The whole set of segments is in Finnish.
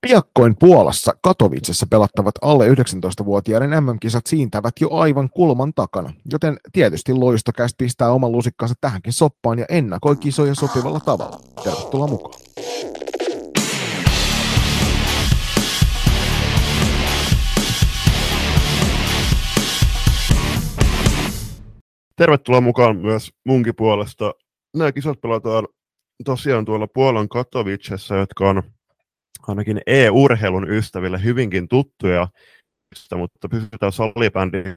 Piakkoin Puolassa Katowicessa pelattavat alle 19-vuotiaiden MM-kisat siintävät jo aivan kulman takana, joten tietysti loistokäst pistää oman lusikkansa tähänkin soppaan ja ennakoi kisoja sopivalla tavalla. Tervetuloa mukaan. Tervetuloa mukaan myös munkin puolesta. Nämä kisat pelataan tosiaan tuolla Puolan Katowicessa, jotka on ainakin e-urheilun ystäville hyvinkin tuttuja, mutta pysytään salibändin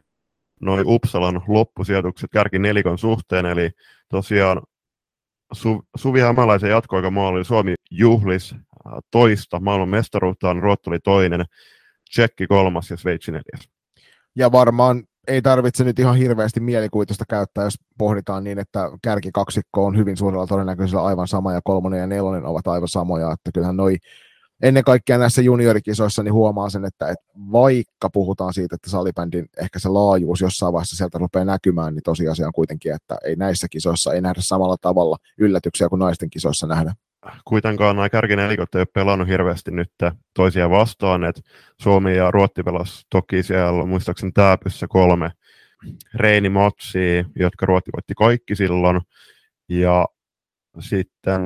noin Uppsalan loppusijoitukset kärki nelikon suhteen, eli tosiaan Su- Suvi Hämäläisen jatkoaikamaali Suomi juhlis äh, toista maailman mestaruuttaan, Ruotto oli toinen, Tsekki kolmas ja Sveitsi neljäs. Ja varmaan ei tarvitse nyt ihan hirveästi mielikuvitusta käyttää, jos pohditaan niin, että kärkikaksikko on hyvin suurella todennäköisyydellä aivan sama ja kolmonen ja nelonen ovat aivan samoja, että kyllähän noi ennen kaikkea näissä juniorikisoissa niin huomaa sen, että, että vaikka puhutaan siitä, että salibändin ehkä se laajuus jossain vaiheessa sieltä rupeaa näkymään, niin tosiasia on kuitenkin, että ei näissä kisoissa ei nähdä samalla tavalla yllätyksiä kuin naisten kisoissa nähdään. Kuitenkaan nämä kärkinelikot ei ole pelannut hirveästi nyt toisia vastaan, että Suomi ja Ruotti pelasi toki siellä muistaakseni Tääpyssä kolme reenimatsia, jotka Ruotti voitti kaikki silloin, ja sitten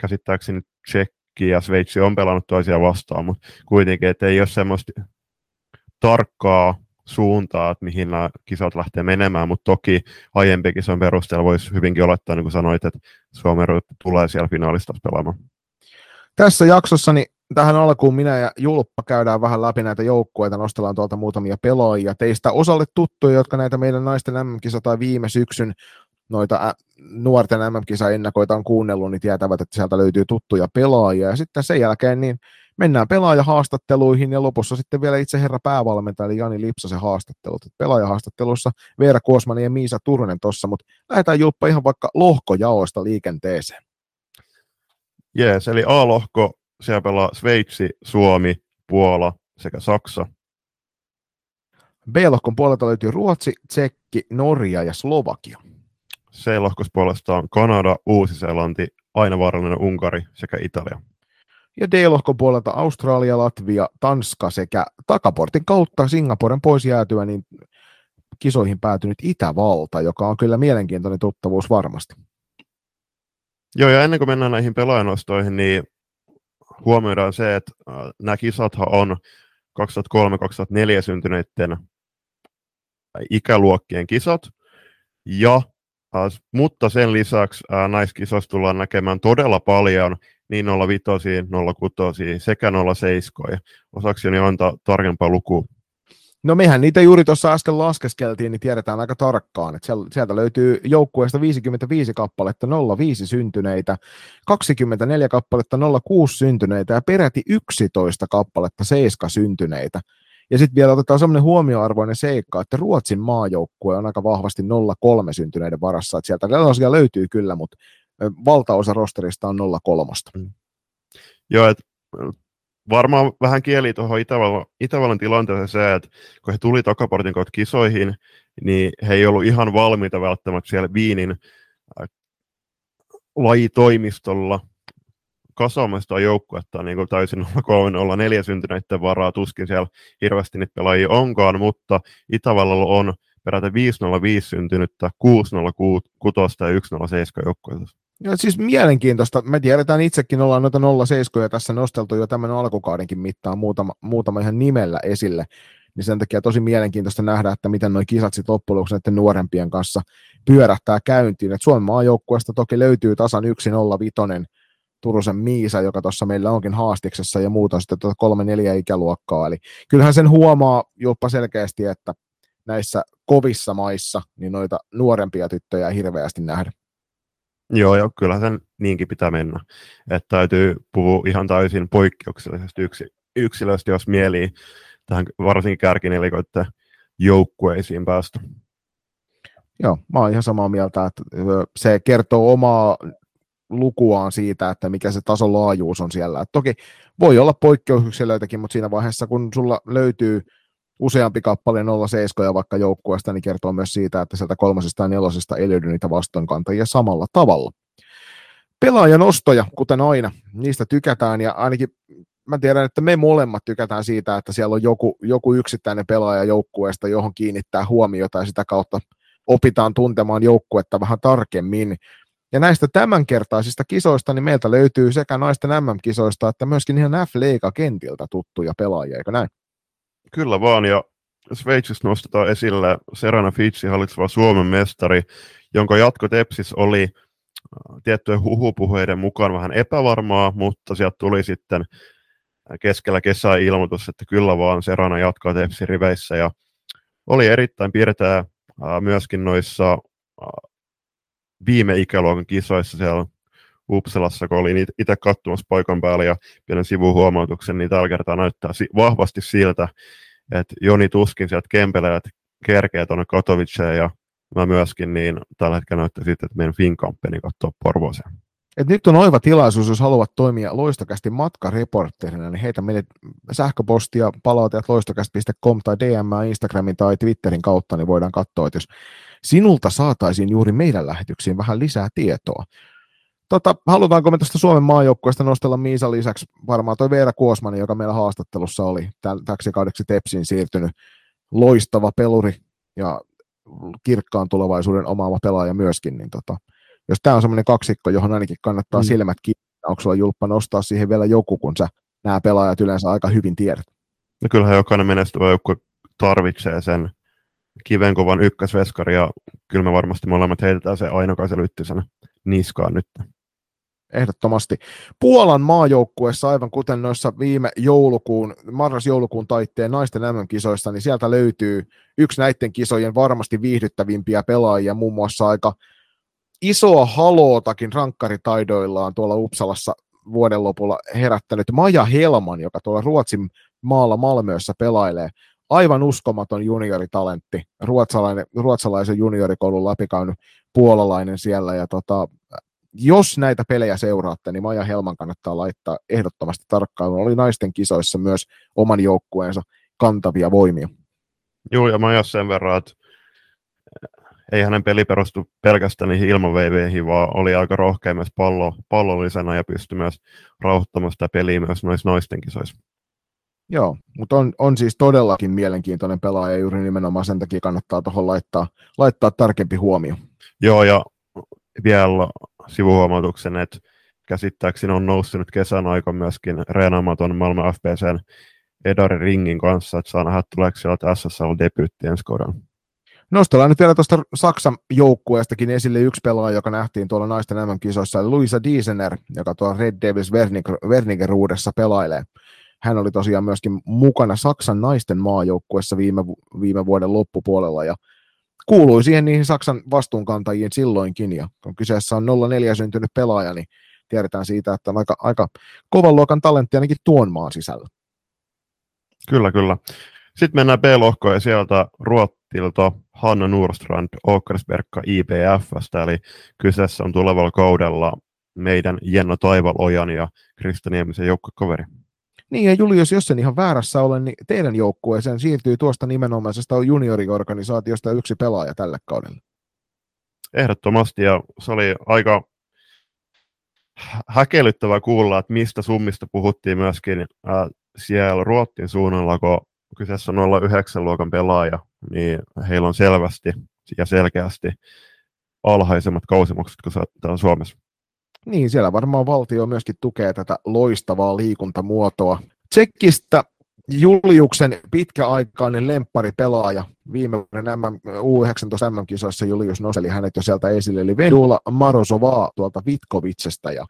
käsittääkseni Tsekki ja Sveitsi on pelannut toisia vastaan, mutta kuitenkin, että ei ole semmoista tarkkaa suuntaa, että mihin nämä kisat lähtee menemään, mutta toki aiempien kisojen perusteella voisi hyvinkin olettaa, niin kuin sanoit, että Suomen tulee siellä finaalista pelaamaan. Tässä jaksossa niin tähän alkuun minä ja Julppa käydään vähän läpi näitä joukkueita, nostellaan tuolta muutamia pelaajia. Teistä osalle tuttuja, jotka näitä meidän naisten MM-kisa tai viime syksyn noita nuorten MM-kisa-ennakoita on kuunnellut, niin tietävät, että sieltä löytyy tuttuja pelaajia. Ja sitten sen jälkeen niin mennään pelaajahaastatteluihin ja lopussa sitten vielä itse herra päävalmentaja, eli Jani Lipsasen haastattelut. Pelaajahaastattelussa Veera Kuosmani ja Miisa Turunen tuossa, mutta lähdetään Julppa ihan vaikka lohkojaoista liikenteeseen. Jees, eli A-lohko, siellä pelaa Sveitsi, Suomi, Puola sekä Saksa. B-lohkon puolelta löytyy Ruotsi, Tsekki, Norja ja Slovakia. C-lohkos puolestaan Kanada, Uusi-Seelanti, aina vaarallinen Unkari sekä Italia. Ja D-lohkon puolelta Australia, Latvia, Tanska sekä takaportin kautta Singaporen pois jäätyä, niin kisoihin päätynyt Itävalta, joka on kyllä mielenkiintoinen tuttavuus varmasti. Joo, ja ennen kuin mennään näihin pelaajanostoihin, niin huomioidaan se, että äh, nämä kisathan on 2003-2004 syntyneiden ikäluokkien kisat, ja mutta sen lisäksi naiskisoissa tullaan näkemään todella paljon niin 05, 06 sekä 07. Osakseni antaa tarkempaa lukua. No mehän niitä juuri tuossa äsken laskeskeltiin, niin tiedetään aika tarkkaan, että sieltä löytyy joukkueesta 55 kappaletta 05 syntyneitä, 24 kappaletta 06 syntyneitä ja peräti 11 kappaletta 7 syntyneitä. Ja sitten vielä otetaan sellainen huomioarvoinen seikka, että Ruotsin maajoukkue on aika vahvasti 0-3 syntyneiden varassa. Että sieltä tällaisia löytyy kyllä, mutta valtaosa rosterista on 0-3. Mm. Joo, että varmaan vähän kieli tuohon Itävallan, Itävallan tilanteeseen se, että kun he tuli takaportin kautta kisoihin, niin he ei ollut ihan valmiita välttämättä siellä Viinin lajitoimistolla kasvaamasta joukkuetta niin kuin täysin 3-0-4 syntyneiden varaa, tuskin siellä hirveästi niitä pelaajia onkaan, mutta Itävallalla on peräti 5-0-5 syntynyttä, 6-0-6 ja 1-0-7 joukkueita. Ja siis mielenkiintoista. Me tiedetään itsekin, ollaan noita 07 tässä nosteltu jo tämän alkukaudenkin mittaan muutama, muutama ihan nimellä esille. Niin sen takia tosi mielenkiintoista nähdä, että miten nuo kisat sitten loppujen lopuksi näiden nuorempien kanssa pyörähtää käyntiin. Et Suomen maajoukkueesta toki löytyy tasan 1-0-5 Turusen Miisa, joka tuossa meillä onkin haastiksessa, ja muuta sitten tuota kolme neljä ikäluokkaa. Eli kyllähän sen huomaa jopa selkeästi, että näissä kovissa maissa niin noita nuorempia tyttöjä ei hirveästi nähdä. Joo, joo, kyllä sen niinkin pitää mennä. Että täytyy puhua ihan täysin poikkeuksellisesti yksi, yksilöstä, jos mieli tähän varsinkin kärkinelikoiden joukkueisiin päästä. Joo, mä oon ihan samaa mieltä, että se kertoo omaa lukuaan siitä, että mikä se tason laajuus on siellä. Et toki voi olla poikkeusyksilöitäkin, mutta siinä vaiheessa, kun sulla löytyy useampi kappale 07 vaikka joukkueesta, niin kertoo myös siitä, että sieltä kolmosesta ja nelosesta ei löydy niitä vastoinkantajia samalla tavalla. Pelaajan ostoja, kuten aina, niistä tykätään ja ainakin mä tiedän, että me molemmat tykätään siitä, että siellä on joku, joku yksittäinen pelaaja joukkueesta, johon kiinnittää huomiota ja sitä kautta opitaan tuntemaan joukkuetta vähän tarkemmin. Ja näistä tämänkertaisista kisoista, niin meiltä löytyy sekä naisten MM-kisoista että myöskin ihan F-Liiga-kentiltä tuttuja pelaajia, eikö näin? Kyllä vaan, ja Sveitsissä nostetaan esille Serena Fitsi hallitseva Suomen mestari, jonka jatko Tepsis oli äh, tiettyjen huhupuheiden mukaan vähän epävarmaa, mutta sieltä tuli sitten keskellä kesää ilmoitus, että kyllä vaan Serana jatkaa Tepsin riveissä ja oli erittäin piirtää äh, myöskin noissa viime ikäluokan kisoissa siellä Uppsalassa, kun olin itse katsomassa paikan päällä ja pienen sivuhuomautuksen, niin tällä kertaa näyttää vahvasti siltä, että Joni tuskin sieltä kempeleet kerkeä tuonne Katowiceen ja mä myöskin, niin tällä hetkellä näyttää sitten, että meidän Finkampeni katsoo Porvooseen. Et nyt on oiva tilaisuus, jos haluat toimia loistokästi matkareportterina, niin heitä meille sähköpostia palautajat loistokästi.com tai DM, Instagramin tai Twitterin kautta, niin voidaan katsoa, että jos sinulta saataisiin juuri meidän lähetyksiin vähän lisää tietoa. Tota, halutaanko me tuosta Suomen maajoukkueesta nostella Miisa lisäksi varmaan toi Veera Kuosmani, joka meillä haastattelussa oli täksi kaudeksi Tepsiin siirtynyt loistava peluri ja kirkkaan tulevaisuuden omaava pelaaja myöskin, niin tota, jos tämä on semmoinen kaksikko, johon ainakin kannattaa mm. silmät kiinni, onko sulla Julppa nostaa siihen vielä joku, kun sä nämä pelaajat yleensä aika hyvin tiedät? No kyllähän jokainen menestyvä joukkue tarvitsee sen kivenkovan ykkösveskari, ja kyllä me varmasti molemmat heitetään se Ainokaisen lyttisenä niskaan nyt. Ehdottomasti. Puolan maajoukkueessa, aivan kuten noissa viime joulukuun, marras-joulukuun taitteen naisten MM-kisoista, niin sieltä löytyy yksi näiden kisojen varmasti viihdyttävimpiä pelaajia, muun muassa aika isoa halootakin rankkaritaidoillaan tuolla Uppsalassa vuoden lopulla herättänyt Maja Helman, joka tuolla Ruotsin maalla Malmössä pelailee. Aivan uskomaton junioritalentti, ruotsalainen, ruotsalaisen juniorikoulun läpikäynyt puolalainen siellä. Ja tota, jos näitä pelejä seuraatte, niin Maja Helman kannattaa laittaa ehdottomasti tarkkailuun. Oli naisten kisoissa myös oman joukkueensa kantavia voimia. Joo, ja Maja sen verran, että ei hänen peli perustu pelkästään niihin ilmaveiveihin, vaan oli aika rohkea myös pallo, pallollisena ja pystyi myös rauhoittamaan sitä peliä myös noissa naisten kisoissa. Joo, mutta on, on siis todellakin mielenkiintoinen pelaaja, juuri nimenomaan sen takia kannattaa tuohon laittaa, laittaa tarkempi huomio. Joo, ja vielä sivuhuomautuksen, että käsittääkseni on noussut nyt kesän aika myöskin reenaamaton maailman FPCn Edari Ringin kanssa, että saa nähdä, tuleeko sieltä SSL-debyytti ensi kaudella. Nostellaan nyt vielä tuosta Saksan joukkueestakin esille yksi pelaaja, joka nähtiin tuolla naisten MM-kisoissa, eli Luisa Diesener, joka tuolla Red Devils Wernigeruudessa pelailee. Hän oli tosiaan myöskin mukana Saksan naisten maajoukkueessa viime, viime vuoden loppupuolella ja kuului siihen niihin Saksan vastuunkantajiin silloinkin. Ja kun kyseessä on 04 syntynyt pelaaja, niin tiedetään siitä, että on aika, aika kovan luokan talentti ainakin tuon maan sisällä. Kyllä, kyllä. Sitten mennään B-lohkoon ja sieltä Ruottilta Hanna Nordstrand Åkersbergka IBFstä, eli kyseessä on tulevalla kaudella meidän Jenna Taivalojan ja Krista Niemisen joukkokoveri. Niin ja Julius, jos sen ihan väärässä olen, niin teidän joukkueeseen siirtyy tuosta nimenomaisesta junioriorganisaatiosta yksi pelaaja tälle kaudelle. Ehdottomasti ja se oli aika häkellyttävää kuulla, että mistä summista puhuttiin myöskin äh, siellä Ruottin suunnalla, kun kyseessä on 09 luokan pelaaja, niin heillä on selvästi ja selkeästi alhaisemmat kausimaksut kuin täällä Suomessa. Niin, siellä varmaan valtio myöskin tukee tätä loistavaa liikuntamuotoa. Tsekkistä Juliuksen pitkäaikainen lempparipelaaja viime vuoden MM, U19 MM-kisoissa Julius nosteli hänet jo sieltä esille, eli Vedula Marosovaa tuolta Vitkovitsesta. Ja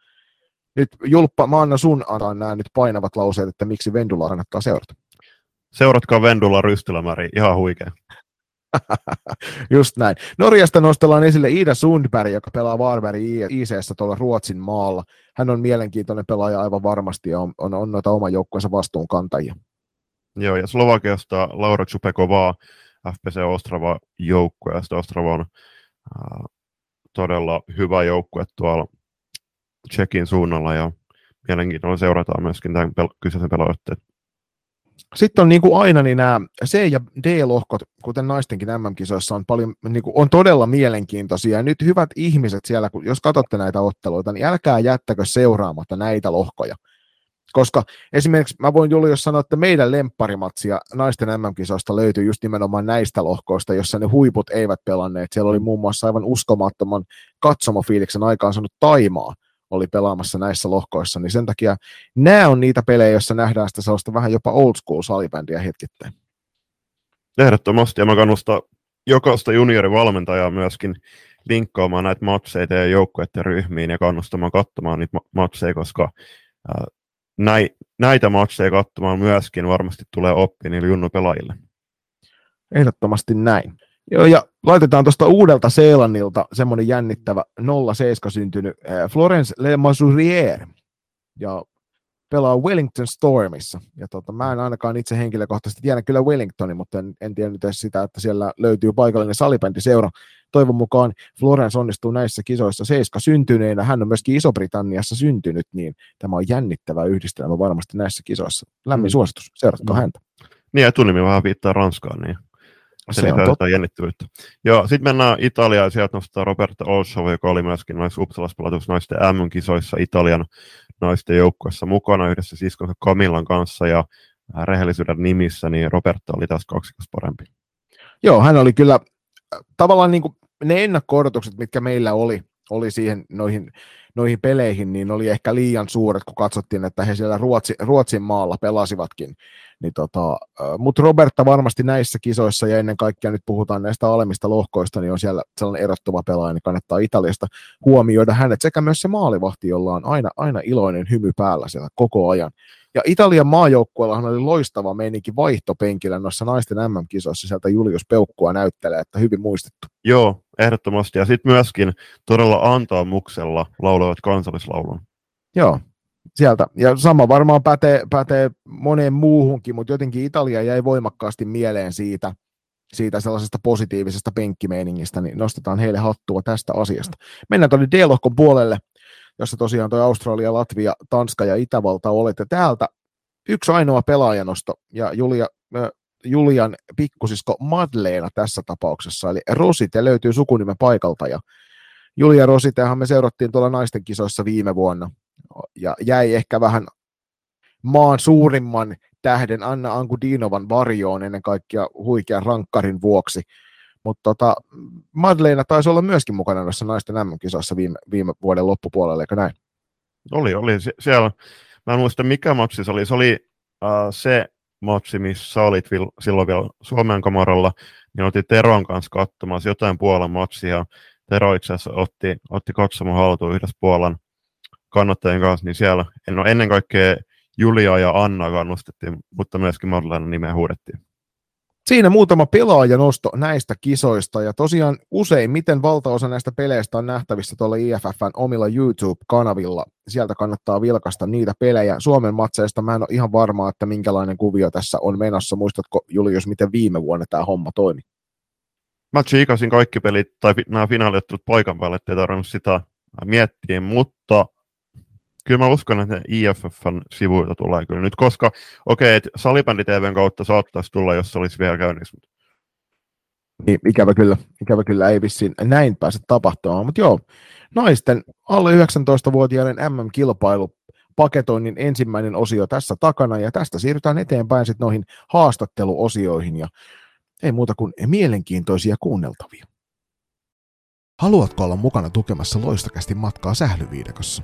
nyt Julppa, mä annan sun antaa nämä nyt painavat lauseet, että miksi Vendula kannattaa seurata. Seuratkaa Vendula Rystylämäri, ihan huikea. Just näin. Norjasta nostellaan esille Ida Sundberg, joka pelaa Varberg ICssä tuolla Ruotsin maalla. Hän on mielenkiintoinen pelaaja aivan varmasti ja on, on, on noita oman joukkueensa vastuunkantajia. Joo, ja Slovakiasta Laura Chupekovaa, FPC Ostrava joukkueesta. Ostrava on äh, todella hyvä joukkue tuolla Tsekin suunnalla ja mielenkiintoinen seurataan myöskin tämän pel- kyseisen pelaajan sitten on niin kuin aina niin nämä C- ja D-lohkot, kuten naistenkin MM-kisoissa, on, paljon, niin kuin, on todella mielenkiintoisia. Nyt hyvät ihmiset siellä, kun, jos katsotte näitä otteluita, niin älkää jättäkö seuraamatta näitä lohkoja. Koska esimerkiksi mä voin Julius sanoa, että meidän lempparimatsia naisten MM-kisoista löytyy just nimenomaan näistä lohkoista, jossa ne huiput eivät pelanneet. Siellä oli muun muassa aivan uskomattoman katsomofiiliksen aikaan sanonut Taimaa, oli pelaamassa näissä lohkoissa, niin sen takia nämä on niitä pelejä, joissa nähdään sitä sellaista vähän jopa old school salibändiä hetkittäin. Ehdottomasti, ja mä kannustan jokaista juniorivalmentajaa myöskin linkkaamaan näitä matseita ja joukkueiden ryhmiin ja kannustamaan katsomaan niitä matseja, koska näitä matseja katsomaan myöskin varmasti tulee oppi niille junnupelaajille. Ehdottomasti näin. Joo, ja laitetaan tuosta uudelta Seelannilta semmoinen jännittävä 07 syntynyt Florence Le Masurier. Ja pelaa Wellington Stormissa. Ja tota, mä en ainakaan itse henkilökohtaisesti tiedä kyllä Wellingtonin, mutta en, en tiedä nyt edes sitä, että siellä löytyy paikallinen salibändiseura. Toivon mukaan Florence onnistuu näissä kisoissa seiska syntyneenä. Hän on myöskin Iso-Britanniassa syntynyt, niin tämä on jännittävä yhdistelmä varmasti näissä kisoissa. Lämmin mm. suositus, seuratkaa mm. häntä. Niin, etunimi vähän viittaa Ranskaan, niin se, se on totta. jännittävyyttä. Joo, sitten mennään Italiaan, sieltä nostaa Roberto Olshovo, joka oli myöskin noissa Uppsalassa naisten M-kisoissa Italian naisten joukkueessa mukana yhdessä siskonsa Camillan kanssa, ja äh, rehellisyyden nimissä, niin Roberto oli taas kaksikas parempi. Joo, hän oli kyllä äh, tavallaan niin kuin ne ennakko mitkä meillä oli, oli siihen noihin, noihin peleihin, niin oli ehkä liian suuret, kun katsottiin, että he siellä Ruotsi, Ruotsin maalla pelasivatkin. Niin tota, Mutta Roberta varmasti näissä kisoissa, ja ennen kaikkea nyt puhutaan näistä alemmista lohkoista, niin on siellä sellainen erottuva pelaaja, niin kannattaa Italiasta huomioida hänet, sekä myös se maalivahti, jolla on aina, aina iloinen hymy päällä siellä koko ajan. Ja Italian maajoukkueellahan oli loistava meininki vaihtopenkillä noissa naisten MM-kisoissa, sieltä Julius Peukkua näyttelee, että hyvin muistettu. Joo, ehdottomasti. Ja sitten myöskin todella muksella laulavat kansallislaulun. Joo, sieltä. Ja sama varmaan pätee, pätee moneen muuhunkin, mutta jotenkin Italia jäi voimakkaasti mieleen siitä, siitä sellaisesta positiivisesta penkkimeiningistä, niin nostetaan heille hattua tästä asiasta. Mennään tuonne D-lohkon puolelle, jossa tosiaan tuo Australia, Latvia, Tanska ja Itävalta olette täältä yksi ainoa pelaajanosto, ja Julia, Julian pikkusisko Madleena tässä tapauksessa, eli Rosite löytyy sukunimen paikalta, ja Julia Rositehan me seurattiin tuolla naisten kisoissa viime vuonna, ja jäi ehkä vähän maan suurimman tähden Anna Ankudinovan varjoon ennen kaikkea huikean rankkarin vuoksi. Mutta tota, Madleena taisi olla myöskin mukana noissa naisten MM-kisoissa viime, viime vuoden loppupuolella, eikö näin? Oli, oli. siellä, mä en muista mikä matsi se oli. Se oli uh, se matsi, missä olit vil, silloin vielä Suomen kamaralla, niin otit Teron kanssa katsomassa jotain Puolan matsia. Tero itse asiassa otti, otti katsomaan haltuun yhdessä Puolan kannattajien kanssa, niin siellä no ennen kaikkea Julia ja Anna kannustettiin, mutta myöskin Madeleine nimeä huudettiin. Siinä muutama pelaajanosto näistä kisoista, ja tosiaan usein miten valtaosa näistä peleistä on nähtävissä tuolla IFFn omilla YouTube-kanavilla. Sieltä kannattaa vilkasta niitä pelejä. Suomen matseista mä en ole ihan varma, että minkälainen kuvio tässä on menossa. Muistatko Julius, miten viime vuonna tämä homma toimi? Mä tsiikasin kaikki pelit, tai nämä finaaliottelut paikan päälle, ettei tarvinnut sitä miettiä, mutta kyllä mä uskon, että IFFn sivuilta tulee kyllä nyt, koska okei, okay, salibändi TVn kautta saattaisi tulla, jos se olisi vielä käynnissä. Niin, ikävä kyllä, ikävä kyllä ei vissiin näin pääse tapahtumaan, mutta joo, naisten alle 19-vuotiaiden MM-kilpailu paketoinnin ensimmäinen osio tässä takana, ja tästä siirrytään eteenpäin sitten noihin haastatteluosioihin, ja ei muuta kuin mielenkiintoisia kuunneltavia. Haluatko olla mukana tukemassa loistakästi matkaa sählyviidakossa?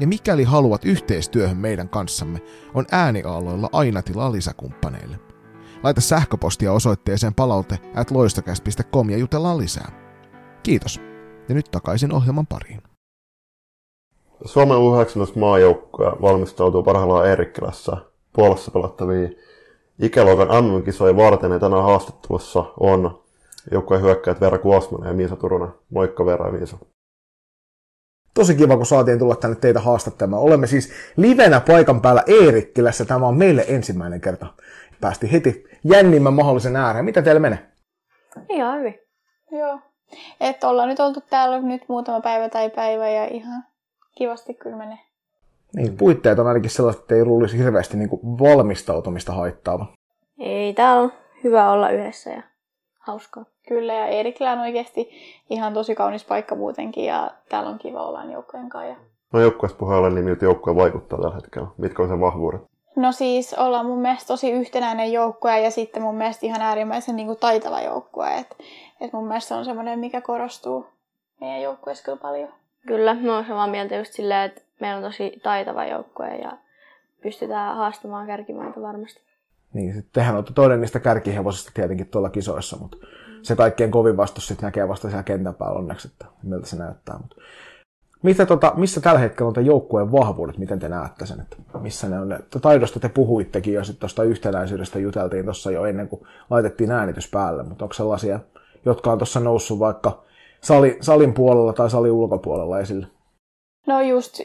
Ja mikäli haluat yhteistyöhön meidän kanssamme, on ääniaaloilla aina tilaa lisäkumppaneille. Laita sähköpostia osoitteeseen palaute at ja jutellaan lisää. Kiitos. Ja nyt takaisin ohjelman pariin. Suomen U19 maajoukkoja valmistautuu parhaillaan Eerikkilässä Puolassa pelattaviin ikäluokan MM-kisoja varten ja tänään haastattelussa on joukkojen hyökkäät Vera Kuosmanen ja Miisa Turunen. Moikka Vera ja Miisa. Tosi kiva, kun saatiin tulla tänne teitä haastattelemaan. Olemme siis livenä paikan päällä Eerikkilässä. Tämä on meille ensimmäinen kerta. Päästi heti jännimmän mahdollisen ääreen. Mitä teille menee? Ihan hyvin. Joo. Että ollaan nyt oltu täällä nyt muutama päivä tai päivä ja ihan kivasti kyllä menee. Niin, puitteet on ainakin sellaiset, että ei luulisi hirveästi niin kuin valmistautumista haittaava. Ei, täällä on hyvä olla yhdessä ja hauskaa. Kyllä, ja Eerikilä on oikeasti ihan tosi kaunis paikka muutenkin, ja täällä on kiva olla joukkojen kanssa. No joukkueessa puheella, niin miltä joukkue vaikuttaa tällä hetkellä? Mitkä on sen vahvuudet? No siis ollaan mun mielestä tosi yhtenäinen joukkue ja sitten mun mielestä ihan äärimmäisen niin kuin taitava joukkue. Et, et mun mielestä se on semmoinen, mikä korostuu meidän joukkueessa kyllä paljon. Kyllä, mä oon samaa mieltä just silleen, että meillä on tosi taitava joukkue ja pystytään haastamaan kärkimaita varmasti. Niin, sitten tehän olette toinen niistä kärkihevosista tietenkin tuolla kisoissa, mutta. Se kaikkein kovin vastus sitten näkee vasta siellä kentän päällä onneksi, että miltä se näyttää. Mutta mitä, tota, missä tällä hetkellä on joukkueen vahvuudet, miten te näette sen, että missä ne on ne? Taidosta te puhuittekin jo sitten tuosta yhtenäisyydestä juteltiin tuossa jo ennen kuin laitettiin äänitys päälle, mutta onko sellaisia, jotka on tuossa noussut vaikka sali, salin puolella tai salin ulkopuolella esille? No just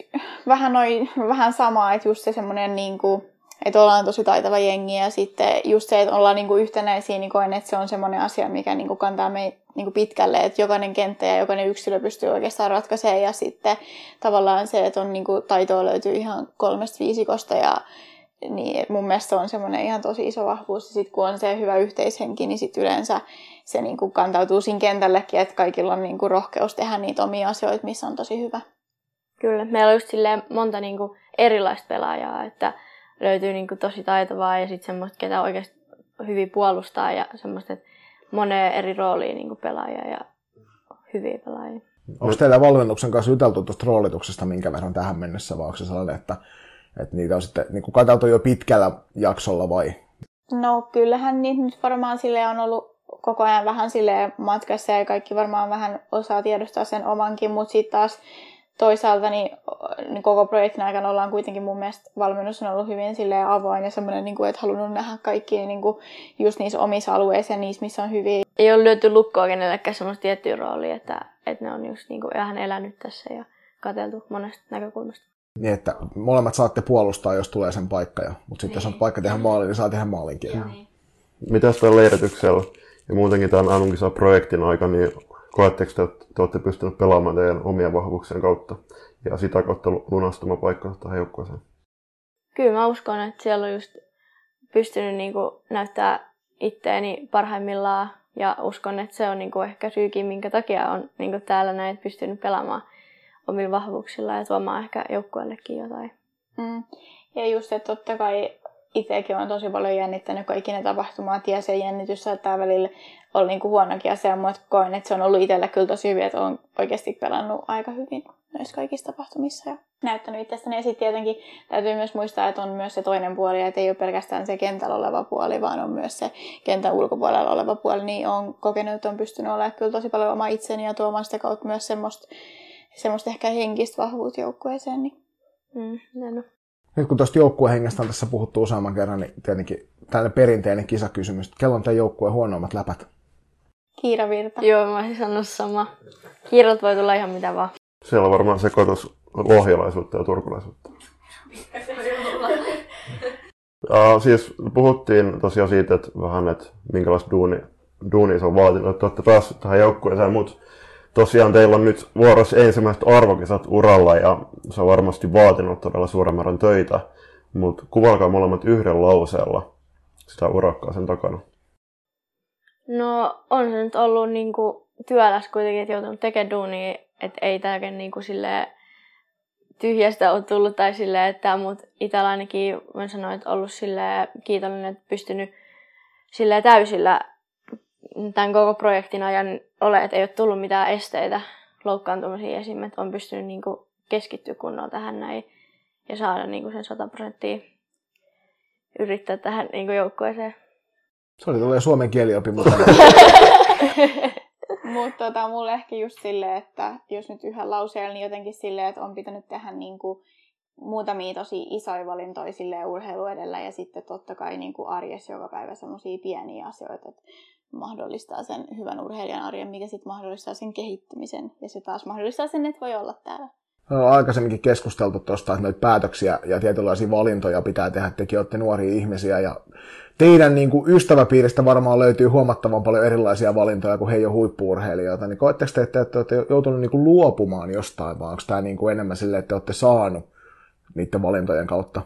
vähän, noi, vähän samaa, että just se semmoinen niin kuin, että ollaan tosi taitava jengi ja sitten just se, että ollaan niinku yhtenäisiä, niin koen, että se on semmoinen asia, mikä niinku kantaa meitä niinku pitkälle, että jokainen kenttä ja jokainen yksilö pystyy oikeastaan ratkaisemaan ja sitten tavallaan se, että on niinku taitoa löytyy ihan kolmesta viisikosta ja niin mun mielestä se on semmoinen ihan tosi iso vahvuus. Ja sitten kun on se hyvä yhteishenki, niin sitten yleensä se niinku kantautuu siinä kentällekin, että kaikilla on niinku rohkeus tehdä niitä omia asioita, missä on tosi hyvä. Kyllä, meillä on just monta niinku erilaista pelaajaa, että löytyy niin kuin tosi taitavaa ja sitten semmoista, ketä oikeasti hyvin puolustaa ja semmoista, että moneen eri rooliin niin pelaajia ja hyviä pelaajia. Onko teillä valmennuksen kanssa juteltu tuosta roolituksesta minkä verran tähän mennessä, vai onko se sellainen, että, että niitä on sitten niin kuin jo pitkällä jaksolla vai? No kyllähän niitä nyt varmaan sille on ollut koko ajan vähän sille matkassa ja kaikki varmaan vähän osaa tiedostaa sen omankin, mutta sitten taas toisaalta niin, niin koko projektin aikana ollaan kuitenkin mun mielestä valmennus on ollut hyvin silleen avoin ja semmoinen, niin kuin, että halunnut nähdä kaikki niin kuin, just niissä omissa alueissa ja niissä, missä on hyvin. Ei ole lyöty lukkoa kenellekään semmoista tiettyä roolia, että, että ne on just niin kuin, ihan elänyt tässä ja katseltu monesta näkökulmasta. Niin, että molemmat saatte puolustaa, jos tulee sen paikka, jo. mutta sitten niin. jos on niin. paikka tehdä maali, niin saa tehdä maalinkin. Niin. Mitäs tällä leirityksellä ja muutenkin tämän Anunkisa projektin aika, niin koetteko te, että te olette pystyneet pelaamaan teidän omien vahvuuksien kautta ja sitä kautta lunastamaan paikkaa tähän joukkueeseen? Kyllä mä uskon, että siellä on just pystynyt niinku näyttää itteeni parhaimmillaan ja uskon, että se on niinku ehkä syykin, minkä takia on niinku täällä näin pystynyt pelaamaan omilla vahvuuksilla ja tuomaan ehkä joukkueellekin jotain. Mm. Ja just, että totta kai itsekin on tosi paljon jännittänyt kaikki ne tapahtumat ja se jännitys saattaa välillä olla niin huonokin asia, mutta koen, että se on ollut itsellä kyllä tosi hyvin, että on oikeasti pelannut aika hyvin näissä kaikissa tapahtumissa ja näyttänyt itsestäni. Ja sitten tietenkin täytyy myös muistaa, että on myös se toinen puoli, että ei ole pelkästään se kentällä oleva puoli, vaan on myös se kentän ulkopuolella oleva puoli, niin on kokenut, että on pystynyt olemaan kyllä tosi paljon oma itseni ja tuomaan sitä kautta myös semmoista, semmoista ehkä henkistä vahvuutta joukkueeseen. Niin. Mm, no. Nyt kun tuosta joukkuehengestä on tässä puhuttu useamman kerran, niin tietenkin tällainen perinteinen kisakysymys. Kello on tämän joukkueen huonoimmat läpät? Kiiravirta. Joo, mä olisin sanonut sama. Kiirot voi tulla ihan mitä vaan. Siellä on varmaan sekoitus lohjalaisuutta ja turkulaisuutta. uh, siis puhuttiin tosiaan siitä, että vähän, että minkälaista duuni, duunia se on vaatinut, että olette päässeet tähän joukkueeseen, mutta tosiaan teillä on nyt vuorossa ensimmäiset arvokisat uralla ja se on varmasti vaatinut todella suuren määrän töitä, mutta kuvailkaa molemmat yhden lauseella sitä urakkaa sen takana. No on se nyt ollut niinku työläs kuitenkin, että joutunut tekemään duunia, että ei tämäkin niinku sille tyhjästä ole tullut tai silleen, että mut itsellä ainakin voin sanoa, että ollut sille kiitollinen, että pystynyt sille täysillä tämän koko projektin ajan ole, että ei ole tullut mitään esteitä loukkaantumisiin esim. Että on pystynyt niinku keskittyä kunnolla tähän näin ja saada niinku sen 100 prosenttia yrittää tähän niinku joukkueeseen. Se oli tulee suomen kieliopi mukana. Mutta tota, mulle ehkä just silleen, että jos nyt yhä lauseella, niin jotenkin silleen, että on pitänyt tehdä niin kuin muutamia tosi isoja valintoja urheilu edellä ja sitten totta kai niin kuin arjessa joka päivä semmoisia pieniä asioita, että mahdollistaa sen hyvän urheilijan arjen, mikä sitten mahdollistaa sen kehittymisen ja se taas mahdollistaa sen, että voi olla täällä. on aikaisemminkin keskusteltu tuosta, että noita päätöksiä ja tietynlaisia valintoja pitää tehdä. Tekin olette nuoria ihmisiä ja teidän niin kuin ystäväpiiristä varmaan löytyy huomattavan paljon erilaisia valintoja kuin he ei ole huippuurheilijoita. Niin koetteko te, että te olette joutunut niin luopumaan jostain, vai onko tämä niin kuin enemmän silleen, että te olette saanut niiden valintojen kautta?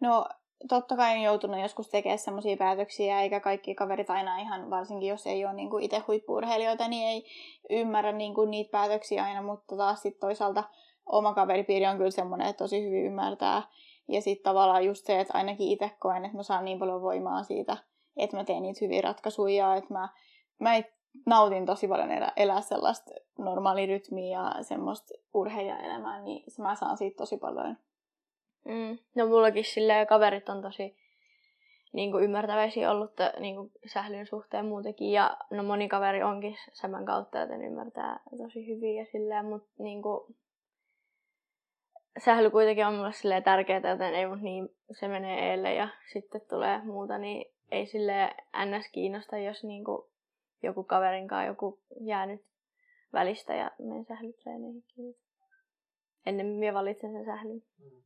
No totta kai on joutunut joskus tekemään sellaisia päätöksiä, eikä kaikki kaverit aina ihan, varsinkin jos ei ole niin itse huippuurheilijoita, niin ei ymmärrä niin kuin niitä päätöksiä aina, mutta taas sitten toisaalta oma kaveripiiri on kyllä semmoinen, että tosi hyvin ymmärtää. Ja sitten tavallaan just se, että ainakin itse koen, että mä saan niin paljon voimaa siitä, että mä teen niitä hyviä ratkaisuja, että mä, mä nautin tosi paljon elää, elää sellaista normaalirytmiä ja semmoista urheilijaelämää, niin mä saan siitä tosi paljon Mm. No mullakin silleen kaverit on tosi niin kuin ymmärtäväisiä ollut niin kuin sählyn suhteen muutenkin. Ja no moni kaveri onkin tämän kautta, joten ymmärtää tosi hyvin ja silleen, mutta niin kuin, sähly kuitenkin on mulle silleen tärkeää, joten ei mut niin, se menee eelle ja sitten tulee muuta, niin ei sille ns. kiinnosta, jos niin kuin joku kaverin kanssa joku jäänyt välistä ja menen sählytreeneihin. Ennen minä valitsen sen sählyn. Mm.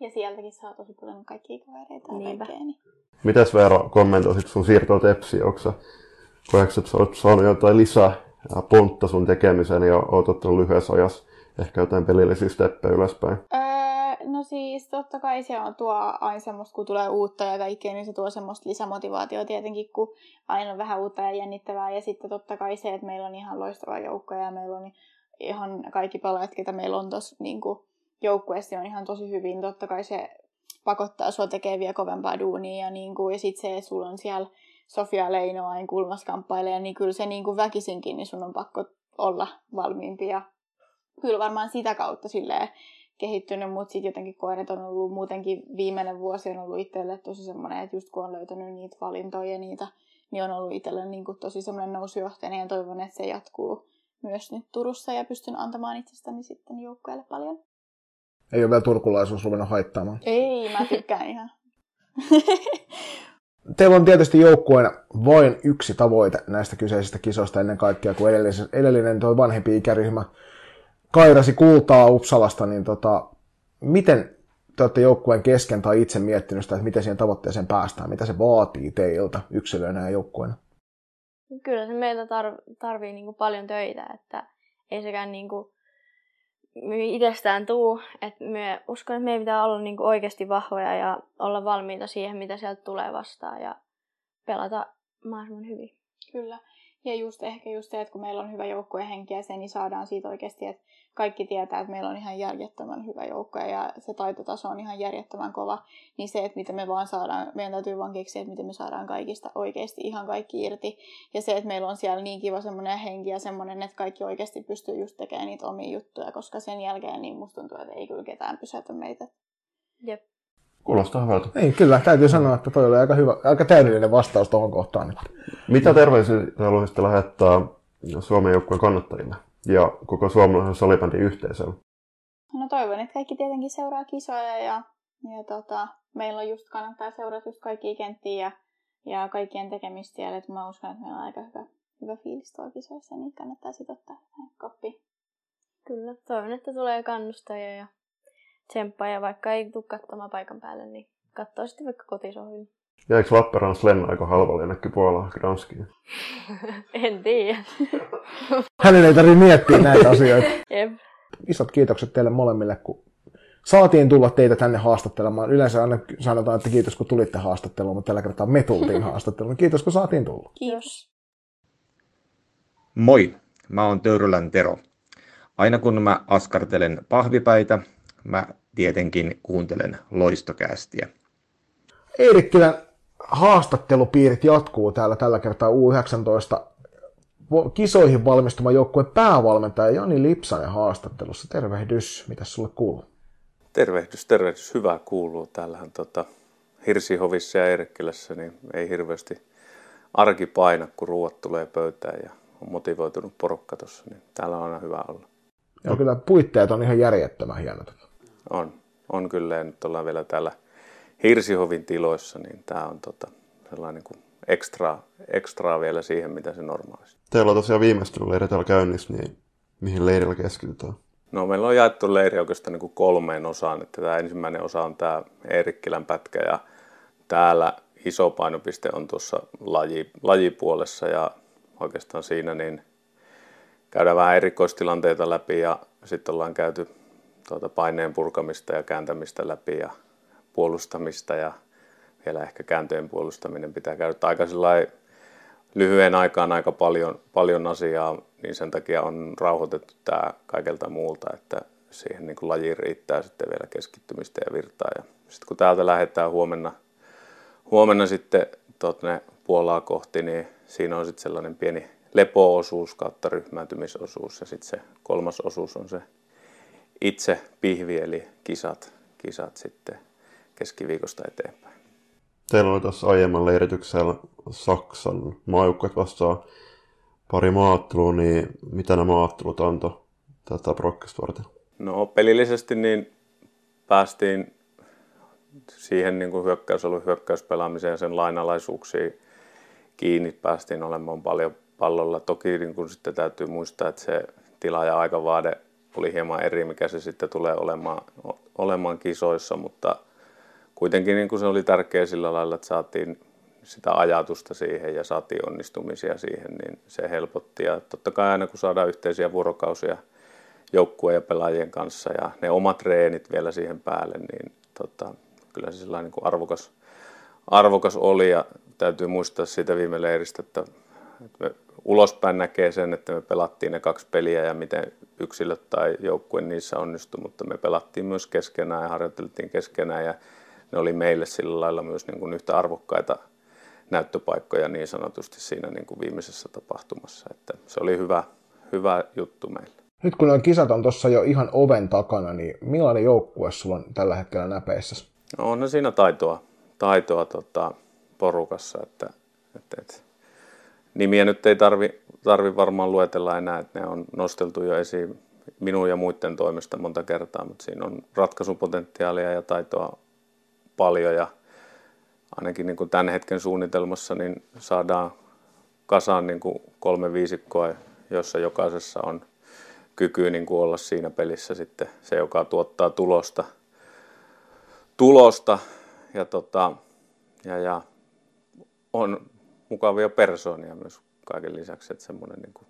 Ja sieltäkin saa tosi paljon kaikkia kavereita ja kaikkea. Niin. Mitäs Veera kommentoisit sun siirtoa Tepsiin? Onko sä, koetko, että sä oot saanut jotain lisää pontta sun tekemiseen ja oot ottanut lyhyessä ajassa ehkä jotain pelillisiä steppejä ylöspäin? Öö, no siis totta kai se on tuo aina semmoista, kun tulee uutta ja kaikkea, niin se tuo semmoista lisämotivaatiota tietenkin, kun aina on vähän uutta ja jännittävää. Ja sitten totta kai se, että meillä on ihan loistava joukko ja meillä on ihan kaikki palaajat, ketä meillä on tuossa niin kuin, joukkueessa on ihan tosi hyvin. Totta kai se pakottaa sua tekee vielä kovempaa duunia ja, niin kuin, ja sitten se, että sulla on siellä Sofia Leinoain kulmas kamppailee, niin kyllä se niin kuin väkisinkin, niin sun on pakko olla valmiimpi ja kyllä varmaan sitä kautta silleen kehittynyt, mutta sitten jotenkin koirat on ollut muutenkin viimeinen vuosi on ollut itselle tosi semmoinen, että just kun on löytänyt niitä valintoja ja niitä, niin on ollut itselle niin kuin tosi semmoinen nousujohteinen ja toivon, että se jatkuu myös nyt Turussa ja pystyn antamaan itsestäni sitten joukkueelle paljon. Ei ole vielä turkulaisuus ruvennut haittaamaan. Ei, mä tykkään ihan. Teillä on tietysti joukkueena vain yksi tavoite näistä kyseisistä kisoista ennen kaikkea, kun edellinen, edellinen tuo vanhempi ikäryhmä kairasi kultaa Uppsalasta, niin tota, miten te olette joukkueen kesken tai itse miettinyt sitä, että miten siihen tavoitteeseen päästään, mitä se vaatii teiltä yksilöinä ja joukkueena? Kyllä se meiltä tar- tarvii niinku paljon töitä, että ei sekään niinku itsestään tuu. Että me uskon, että meidän pitää olla niinku oikeasti vahvoja ja olla valmiita siihen, mitä sieltä tulee vastaan ja pelata mahdollisimman hyvin. Kyllä. Ja just ehkä just se, että kun meillä on hyvä joukkuehenki ja se, niin saadaan siitä oikeasti, että kaikki tietää, että meillä on ihan järjettömän hyvä joukkue ja se taitotaso on ihan järjettömän kova. Niin se, että miten me vaan saadaan, meidän täytyy vaan keksiä, että miten me saadaan kaikista oikeasti ihan kaikki irti. Ja se, että meillä on siellä niin kiva semmoinen henki ja semmoinen, että kaikki oikeasti pystyy just tekemään niitä omia juttuja, koska sen jälkeen niin musta tuntuu, että ei kyllä ketään pysäytä meitä. Jep. Kuulostaa hyvältä. Ei, kyllä. Täytyy sanoa, että toi oli aika, hyvä, aika täydellinen vastaus tuohon kohtaan. Mitä terveisiä haluaisitte lähettää Suomen joukkueen kannattajille ja koko suomalaisen salibändin yhteisölle? No toivon, että kaikki tietenkin seuraa kisoja ja, ja tota, meillä on just kannattaa seurata just kaikki kenttiä ja, ja kaikkien tekemistä siellä. Et mä uskon, että meillä on aika hyvä, hyvä fiilis tuolla kisoissa, niin kannattaa sitten ottaa koppi. Kyllä, toivon, että tulee kannustajia ja tsemppaa ja vaikka ei tule katsomaan paikan päälle, niin katsoo sitten vaikka kotisohvilla. Jäikö Lappeenrannassa lenno aika halvalla jonnekin Puolaan Gdanskiin? en tiedä. Hänen ei tarvitse miettiä näitä asioita. Jep. Isot kiitokset teille molemmille, kun saatiin tulla teitä tänne haastattelemaan. Yleensä aina sanotaan, että kiitos kun tulitte haastatteluun, mutta tällä kertaa me tultiin haastatteluun. Kiitos kun saatiin tulla. Kiitos. Moi, mä oon Töyrylän Tero. Aina kun mä askartelen pahvipäitä, mä tietenkin kuuntelen loistokästiä. Eerikkilän haastattelupiirit jatkuu täällä tällä kertaa U19 kisoihin valmistuman joukkueen päävalmentaja Jani Lipsanen haastattelussa. Tervehdys, mitä sulle kuuluu? Tervehdys, tervehdys. Hyvää kuuluu. Täällähän tota, Hirsihovissa ja Eerikkilässä niin ei hirveästi arki paina, kun ruuat tulee pöytään ja on motivoitunut porukka tuossa, niin täällä on aina hyvä olla. Joo, kyllä puitteet on ihan järjettömän hienot. On, on kyllä. Ja nyt ollaan vielä täällä Hirsihovin tiloissa, niin tämä on tota, sellainen kuin ekstra, ekstraa vielä siihen, mitä se normaalisti. Teillä on tosiaan viimeistelyleirit täällä käynnissä, niin mihin leirillä keskitytään? No meillä on jaettu leiri oikeastaan niin kuin kolmeen osaan. Että tämä ensimmäinen osa on tämä Eerikkilän pätkä ja täällä iso painopiste on tuossa laji, lajipuolessa ja oikeastaan siinä niin käydään vähän erikoistilanteita läpi ja sitten ollaan käyty tuota paineen purkamista ja kääntämistä läpi ja puolustamista ja vielä ehkä kääntöjen puolustaminen pitää käydä aika lyhyen aikaan aika paljon, paljon asiaa, niin sen takia on rauhoitettu tämä kaikelta muulta, että siihen niin lajiin riittää sitten vielä keskittymistä ja virtaa. Ja sitten kun täältä lähdetään huomenna, huomenna sitten tuonne Puolaa kohti, niin siinä on sitten sellainen pieni lepo-osuus kautta ryhmääntymisosuus ja sitten se kolmas osuus on se itse pihvi eli kisat, kisat sitten keskiviikosta eteenpäin. Teillä oli tuossa aiemman leirityksellä Saksan maajoukkueet vastaan pari maattelua, niin mitä nämä maattelut antoi tätä brokkista varten? No pelillisesti niin päästiin siihen niin kuin hyökkäys ollut hyökkäyspelaamiseen ja sen lainalaisuuksiin kiinni päästiin olemaan paljon pallolla. Toki niin kuin sitten täytyy muistaa, että se tila ja aikavaade oli hieman eri, mikä se sitten tulee olemaan, olemaan kisoissa, mutta kuitenkin niin kuin se oli tärkeä sillä lailla, että saatiin sitä ajatusta siihen ja saatiin onnistumisia siihen, niin se helpotti. Ja totta kai aina kun saadaan yhteisiä vuorokausia joukkueen ja pelaajien kanssa ja ne omat treenit vielä siihen päälle, niin tota, kyllä se sellainen niin kuin arvokas, arvokas oli ja täytyy muistaa siitä viime leiristä, että, että me ulospäin näkee sen, että me pelattiin ne kaksi peliä ja miten yksilöt tai joukkue niissä onnistui, mutta me pelattiin myös keskenään ja harjoiteltiin keskenään ja ne oli meille sillä lailla myös niin kuin yhtä arvokkaita näyttöpaikkoja niin sanotusti siinä niin kuin viimeisessä tapahtumassa. Että se oli hyvä, hyvä juttu meille. Nyt kun nuo kisat on tuossa jo ihan oven takana, niin millainen joukkue sulla on tällä hetkellä näpeissä? No on siinä taitoa, taitoa tota, porukassa, että, että, että nimiä nyt ei tarvi, tarvi varmaan luetella enää, että ne on nosteltu jo esiin minun ja muiden toimesta monta kertaa, mutta siinä on ratkaisupotentiaalia ja taitoa paljon ja ainakin niin kuin tämän hetken suunnitelmassa niin saadaan kasaan niin kuin kolme viisikkoa, jossa jokaisessa on kyky niin kuin olla siinä pelissä sitten se, joka tuottaa tulosta. tulosta ja, tota, ja, ja on mukavia persoonia myös kaiken lisäksi, että semmoinen niin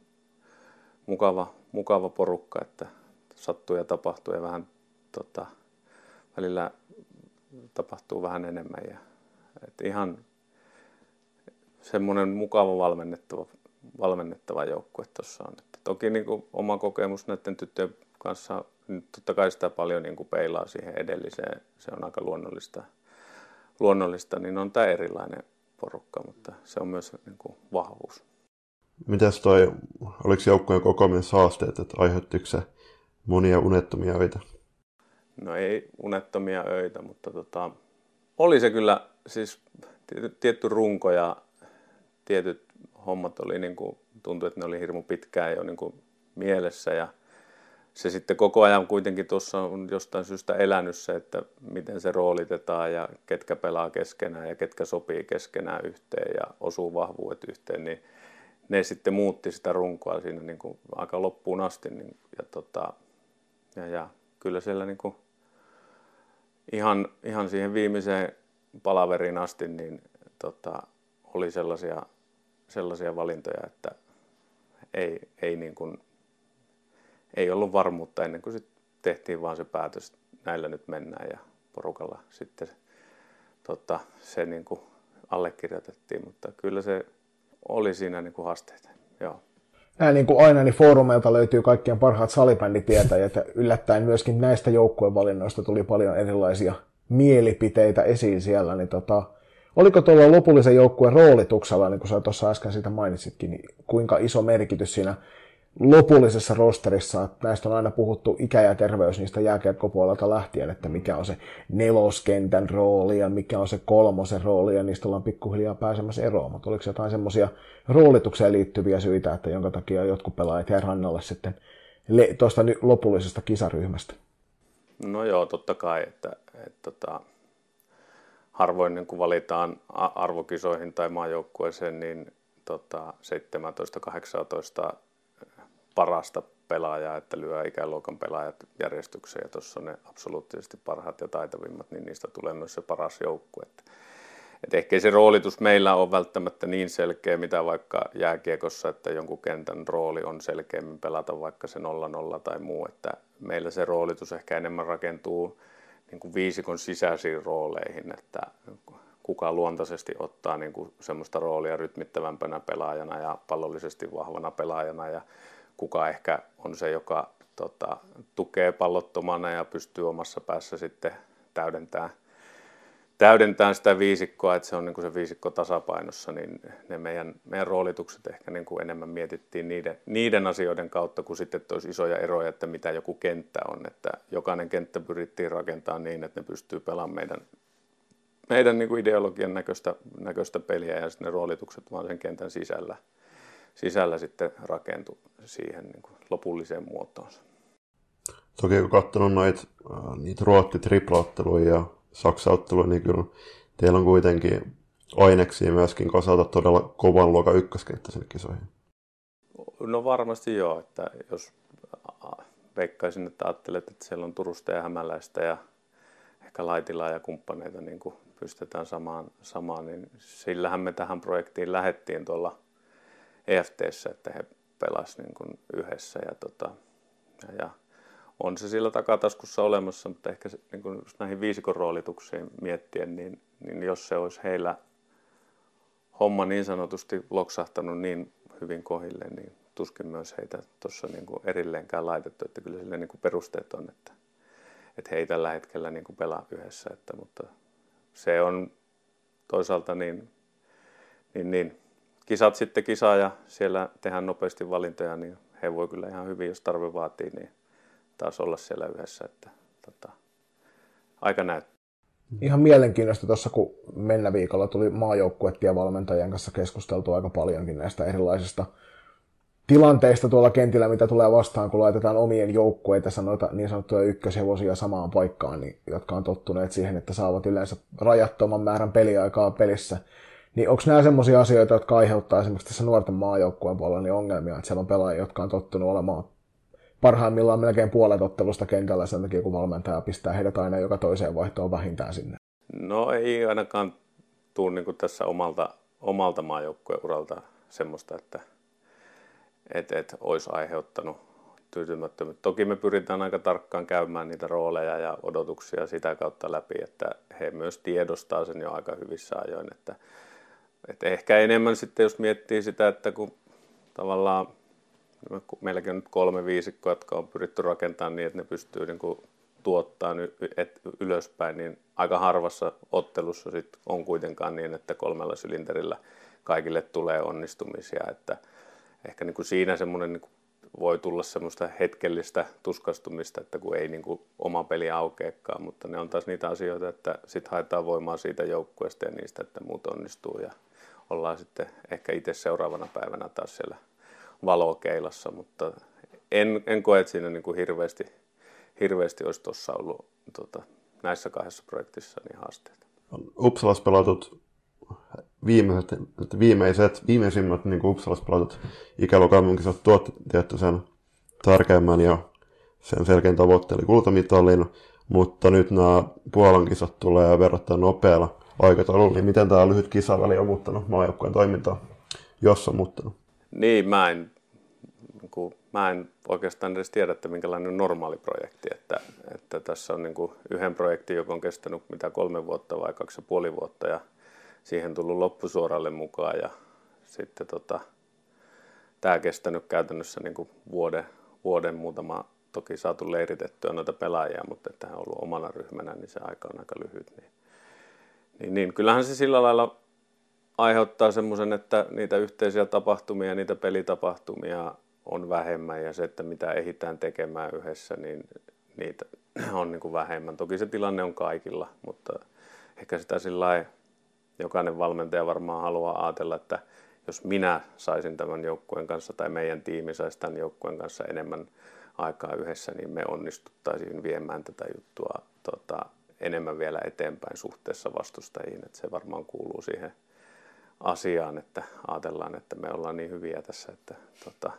mukava, mukava porukka, että sattuu ja tapahtuu ja vähän tota, välillä tapahtuu vähän enemmän. Ja, että ihan semmoinen mukava valmennettava, valmennettava joukkue tuossa on. Että toki niin kuin oma kokemus näiden tyttöjen kanssa, niin totta kai sitä paljon niin kuin peilaa siihen edelliseen, se on aika luonnollista, luonnollista niin on tämä erilainen porukka, mutta se on myös niin kuin vahvuus. Mitäs toi, oliko joukkojen kokoaminen saasteet, että aiheuttiko se monia unettomia öitä? No ei unettomia öitä, mutta tota, oli se kyllä siis tietty runko ja tietyt hommat oli niin kuin, tuntui, että ne oli hirmu pitkään jo niin kuin mielessä ja se sitten koko ajan kuitenkin tuossa on jostain syystä elänyt se, että miten se roolitetaan ja ketkä pelaa keskenään ja ketkä sopii keskenään yhteen ja osuu vahvuudet yhteen, niin ne sitten muutti sitä runkoa siinä niin kuin aika loppuun asti. Niin, ja, tota, ja, ja kyllä siellä niin kuin ihan, ihan siihen viimeiseen palaveriin asti niin tota, oli sellaisia, sellaisia valintoja, että ei, ei, niin kuin, ei ollut varmuutta ennen kuin sit tehtiin vaan se päätös, että näillä nyt mennään ja porukalla sitten tota, se niin kuin allekirjoitettiin, mutta kyllä se oli siinä niin kuin haasteita. Joo. Näin niin kuin aina, niin foorumeilta löytyy kaikkien parhaat salibänditietäjät ja yllättäen myöskin näistä joukkuevalinnoista tuli paljon erilaisia mielipiteitä esiin siellä, niin tota, oliko tuolla lopullisen joukkueen roolituksella, niin kuin sä tuossa äsken siitä mainitsitkin, niin kuinka iso merkitys siinä lopullisessa rosterissa, että näistä on aina puhuttu ikä ja terveys niistä jääkiekkopuolelta lähtien, että mikä on se neloskentän rooli ja mikä on se kolmosen rooli, ja niistä ollaan pikkuhiljaa pääsemässä eroon, mutta oliko jotain semmoisia roolitukseen liittyviä syitä, että jonka takia jotkut pelaajat jää rannalle sitten tuosta lopullisesta kisaryhmästä? No joo, totta kai, että, että, että tota, harvoin niin kun valitaan arvokisoihin tai maajoukkueeseen, niin tota, 17-18 parasta pelaajaa, että lyö ikäluokan pelaajat järjestykseen ja tuossa on ne absoluuttisesti parhaat ja taitavimmat, niin niistä tulee myös se paras joukkue. Et ehkä se roolitus meillä on välttämättä niin selkeä, mitä vaikka jääkiekossa, että jonkun kentän rooli on selkeämmin pelata vaikka se 0-0 tai muu, että meillä se roolitus ehkä enemmän rakentuu niin kuin viisikon sisäisiin rooleihin, että kuka luontaisesti ottaa niin kuin semmoista roolia rytmittävämpänä pelaajana ja pallollisesti vahvana pelaajana ja kuka ehkä on se, joka tota, tukee pallottomana ja pystyy omassa päässä sitten täydentämään, täydentämään sitä viisikkoa, että se on niin kuin se viisikko tasapainossa, niin ne meidän, meidän roolitukset ehkä niin kuin enemmän mietittiin niiden, niiden asioiden kautta, kun sitten olisi isoja eroja, että mitä joku kenttä on, että jokainen kenttä pyrittiin rakentamaan niin, että ne pystyy pelaamaan meidän, meidän niin kuin ideologian näköistä, näköistä peliä ja sitten ne roolitukset vaan sen kentän sisällä sisällä sitten rakentui siihen niin kuin lopulliseen muotoonsa. Toki kun katsonut noita, niitä ruotti triplaotteluja ja saksaotteluja, niin kyllä teillä on kuitenkin aineksia myöskin kasata todella kovan luokan ykköskenttä sinne kisoihin. No varmasti joo, että jos veikkaisin, että ajattelet, että siellä on Turusta ja Hämäläistä ja ehkä Laitilaa ja kumppaneita niin kuin pystytään samaan, samaan, niin sillähän me tähän projektiin lähettiin tuolla – EFTssä, että he pelasivat niin kuin yhdessä. Ja, tota, ja, ja on se sillä takataskussa olemassa, mutta ehkä se, niin kuin näihin viisikon roolituksiin miettien, niin, niin jos se olisi heillä homma niin sanotusti loksahtanut niin hyvin kohille, niin tuskin myös heitä tuossa niin kuin erilleenkään laitettu, että kyllä sille niin kuin perusteet on, että, että he ei tällä hetkellä niin kuin pelaa yhdessä, että, mutta se on toisaalta niin, niin, niin kisat sitten kisaa ja siellä tehdään nopeasti valintoja, niin he voi kyllä ihan hyvin, jos tarve vaatii, niin taas olla siellä yhdessä. Että, tota, aika näyttää. Ihan mielenkiintoista tuossa, kun mennä viikolla tuli maajoukkuettia valmentajien kanssa keskusteltu aika paljonkin näistä erilaisista tilanteista tuolla kentillä, mitä tulee vastaan, kun laitetaan omien joukkueita sanoita niin sanottuja ykköshevosia samaan paikkaan, niin, jotka on tottuneet siihen, että saavat yleensä rajattoman määrän peliaikaa pelissä niin onko nämä sellaisia asioita, jotka aiheuttaa esimerkiksi tässä nuorten maajoukkueen puolella niin ongelmia, että siellä on pelaajia, jotka on tottunut olemaan parhaimmillaan melkein puolet ottelusta kentällä sen takia, kun valmentaja pistää heidät aina joka toiseen vaihtoon vähintään sinne? No ei ainakaan tule niin tässä omalta, omalta maajoukkueen uralta semmoista, että et, et olisi aiheuttanut tyytymättömyyttä. Toki me pyritään aika tarkkaan käymään niitä rooleja ja odotuksia sitä kautta läpi, että he myös tiedostaa sen jo aika hyvissä ajoin, että et ehkä enemmän sitten, jos miettii sitä, että kun tavallaan meilläkin on nyt kolme viisikkoa, jotka on pyritty rakentamaan niin, että ne pystyy niin kuin tuottaa ylöspäin, niin aika harvassa ottelussa sit on kuitenkaan niin, että kolmella sylinterillä kaikille tulee onnistumisia. Että ehkä niin kuin siinä semmoinen niin voi tulla semmoista hetkellistä tuskastumista, että kun ei niin kuin oma peli aukeakaan, mutta ne on taas niitä asioita, että sitten haetaan voimaa siitä joukkueesta ja niistä, että muut onnistuu ja ollaan sitten ehkä itse seuraavana päivänä taas siellä valokeilassa, mutta en, en koe, että siinä niin kuin hirveästi, hirveästi olisi tuossa ollut tota, näissä kahdessa projektissa niin haasteita. Uppsalas pelatut viimeiset, viimeiset, viimeisimmät niin Uppsalas pelatut ikäluokan kisat tuotti tietty sen tärkeimmän ja sen selkeän tavoitteeli kultamitalin, mutta nyt nämä Puolan kisat tulee verrattuna nopealla aikataululla, niin miten tämä lyhyt kisaväli on muuttanut maajoukkueen toimintaa, jos on muuttanut? Niin, mä en, niin kuin, mä en oikeastaan edes tiedä, että minkälainen normaali projekti, että, että tässä on niin kuin yhden projektin, joka on kestänyt mitä kolme vuotta vai kaksi ja puoli vuotta ja siihen tullut loppusuoralle mukaan ja sitten tota, tämä kestänyt käytännössä niin kuin vuoden, vuoden muutama toki saatu leiritettyä noita pelaajia, mutta että hän on ollut omana ryhmänä, niin se aika on aika lyhyt. Niin niin, niin kyllähän se sillä lailla aiheuttaa semmoisen, että niitä yhteisiä tapahtumia, niitä pelitapahtumia on vähemmän ja se, että mitä ehditään tekemään yhdessä, niin niitä on niin kuin vähemmän. Toki se tilanne on kaikilla, mutta ehkä sitä sillä jokainen valmentaja varmaan haluaa ajatella, että jos minä saisin tämän joukkueen kanssa tai meidän tiimi saisi tämän joukkueen kanssa enemmän aikaa yhdessä, niin me onnistuttaisiin viemään tätä juttua tota, enemmän vielä eteenpäin suhteessa vastustajiin. Että se varmaan kuuluu siihen asiaan, että ajatellaan, että me ollaan niin hyviä tässä, että tota,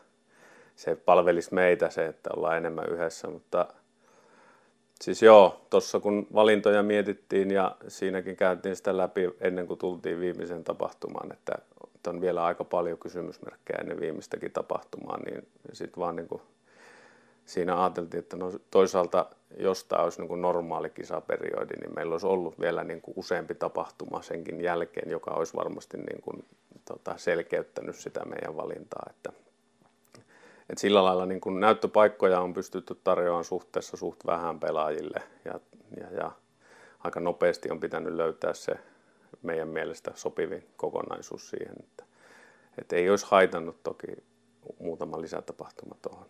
se palvelisi meitä se, että ollaan enemmän yhdessä, mutta siis joo, tuossa kun valintoja mietittiin ja siinäkin käytiin sitä läpi ennen kuin tultiin viimeisen tapahtumaan, että on vielä aika paljon kysymysmerkkejä ennen viimeistäkin tapahtumaa, niin sitten vaan niin kuin siinä ajateltiin, että no toisaalta jos tämä olisi niin kuin normaali kisaperiodi, niin meillä olisi ollut vielä niin kuin useampi tapahtuma senkin jälkeen, joka olisi varmasti niin kuin, tota, selkeyttänyt sitä meidän valintaa. Että, et sillä lailla niin kuin näyttöpaikkoja on pystytty tarjoamaan suhteessa suht vähän pelaajille ja, ja, ja aika nopeasti on pitänyt löytää se meidän mielestä sopivin kokonaisuus siihen, että, että ei olisi haitannut toki muutama lisätapahtuma tuohon,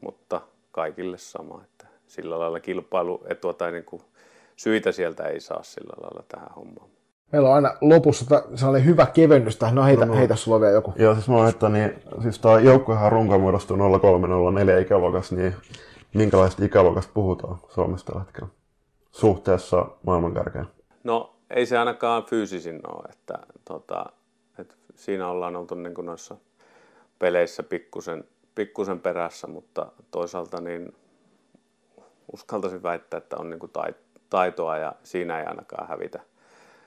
mutta kaikille sama, että sillä lailla kilpailuetua tai niin kuin syitä sieltä ei saa sillä lailla tähän hommaan. Meillä on aina lopussa sellainen hyvä kevennys tähän. No heitä, no, no. heitä sulla vielä joku. Joo, siis mä että niin, siis tämä joukkuehan runko muodostuu 0304 ikävuokas, niin minkälaista ikävuokasta puhutaan Suomessa tällä hetkellä suhteessa maailmankärkeen? No ei se ainakaan fyysisin ole, että, tota, että siinä ollaan oltu niin kuin noissa peleissä pikkusen, pikkusen perässä, mutta toisaalta niin uskaltaisin väittää, että on niin kuin taitoa ja siinä ei ainakaan hävitä,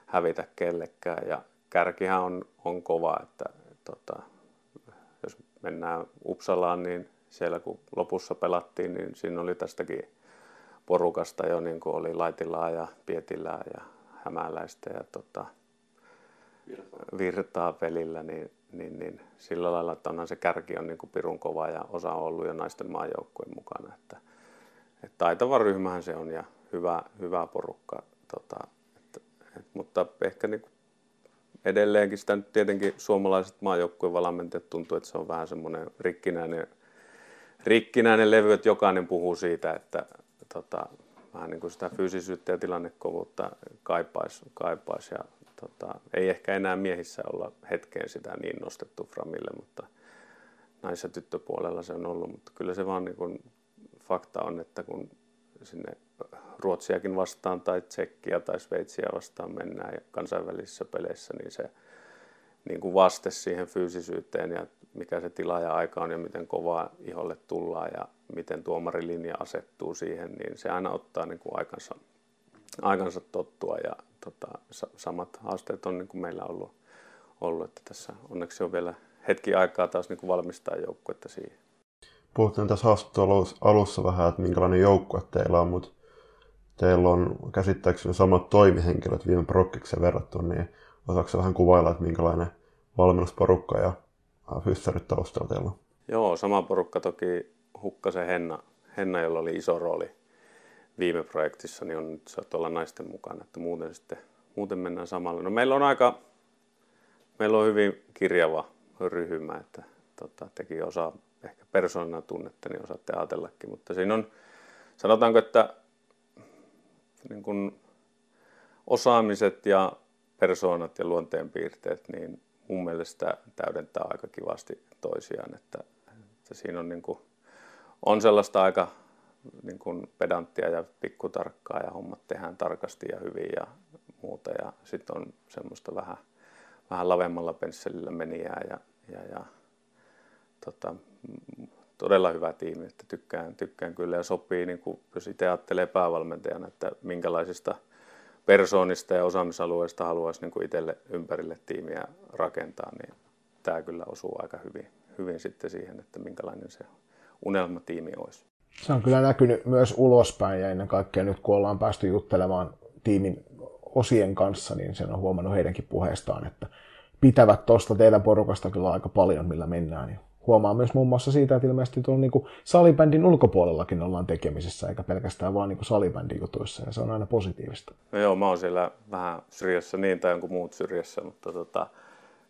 hävitä kellekään. Ja kärkihän on, on kova, että tota, jos mennään Uppsalaan, niin siellä kun lopussa pelattiin, niin siinä oli tästäkin porukasta jo niin kuin oli Laitilaa ja Pietilää ja Hämäläistä ja tota, virtaa. virtaa pelillä, niin, niin, niin, sillä lailla, että onhan se kärki on niin kuin pirun kova ja osa on ollut jo naisten maajoukkueen mukana. Että, että taitava ryhmähän se on ja hyvä, hyvä porukka. Tota, et, et, mutta ehkä niin kuin edelleenkin sitä nyt tietenkin suomalaiset maajoukkueen valmentajat tuntuu, että se on vähän semmoinen rikkinäinen, rikkinäinen levy, että jokainen puhuu siitä, että tota, vähän niin kuin sitä fyysisyyttä ja tilannekovuutta kaipaisi, kaipais ja tota, ei ehkä enää miehissä olla hetkeen sitä niin nostettu framille, mutta nais- tyttöpuolella se on ollut, mutta kyllä se vaan niin kuin fakta on, että kun sinne Ruotsiakin vastaan tai Tsekkiä tai Sveitsiä vastaan mennään ja kansainvälisissä peleissä, niin se niin kuin vaste siihen fyysisyyteen ja mikä se tila ja aika on ja miten kovaa iholle tullaan ja miten tuomarilinja asettuu siihen, niin se aina ottaa niin kuin aikansa, aikansa tottua ja tota, samat haasteet on niin kuin meillä ollut, ollut, että tässä onneksi on vielä hetki aikaa taas niin kuin valmistaa joukkuetta siihen. Puhuttiin tässä haastattelussa alussa vähän, että minkälainen joukkue teillä on, mutta teillä on käsittääkseni samat toimihenkilöt viime prokkikseen verrattuna, niin osaako vähän kuvailla, että minkälainen valmennusporukka ja fyssarit taustalla teillä on? Joo, sama porukka toki Hukkasen Henna, Henna, jolla oli iso rooli viime projektissa, niin on nyt saatu olla naisten mukana, että muuten sitten muuten mennään samalla. No meillä on aika, meillä on hyvin kirjava ryhmä, että tota, teki osa ehkä persoonana tunnetta, niin osaatte ajatellakin, mutta siinä on, sanotaanko, että niin kuin osaamiset ja persoonat ja luonteenpiirteet, niin mun mielestä täydentää aika kivasti toisiaan, että, että siinä on, niin kuin, on sellaista aika niin kuin pedanttia ja pikkutarkkaa ja hommat tehdään tarkasti ja hyvin ja muuta ja sitten on semmoista vähän, vähän lavemmalla pensselillä menijää ja, ja, ja tota, todella hyvä tiimi, että tykkään, tykkään kyllä ja sopii, niin kuin, jos itse ajattelee päävalmentajana, että minkälaisista persoonista ja osaamisalueista haluaisi niin kuin itselle ympärille tiimiä rakentaa, niin tämä kyllä osuu aika hyvin, hyvin sitten siihen, että minkälainen se unelmatiimi olisi. Se on kyllä näkynyt myös ulospäin ja ennen kaikkea nyt kun ollaan päästy juttelemaan tiimin osien kanssa, niin sen on huomannut heidänkin puheestaan, että pitävät tuosta teidän porukasta kyllä aika paljon, millä mennään. Niin huomaa myös muun muassa siitä, että ilmeisesti tuolla niin salibändin ulkopuolellakin ollaan tekemisessä, eikä pelkästään vaan niin salibändin jutuissa, ja se on aina positiivista. No joo, mä oon siellä vähän syrjässä niin tai jonkun muut syrjässä, mutta tota,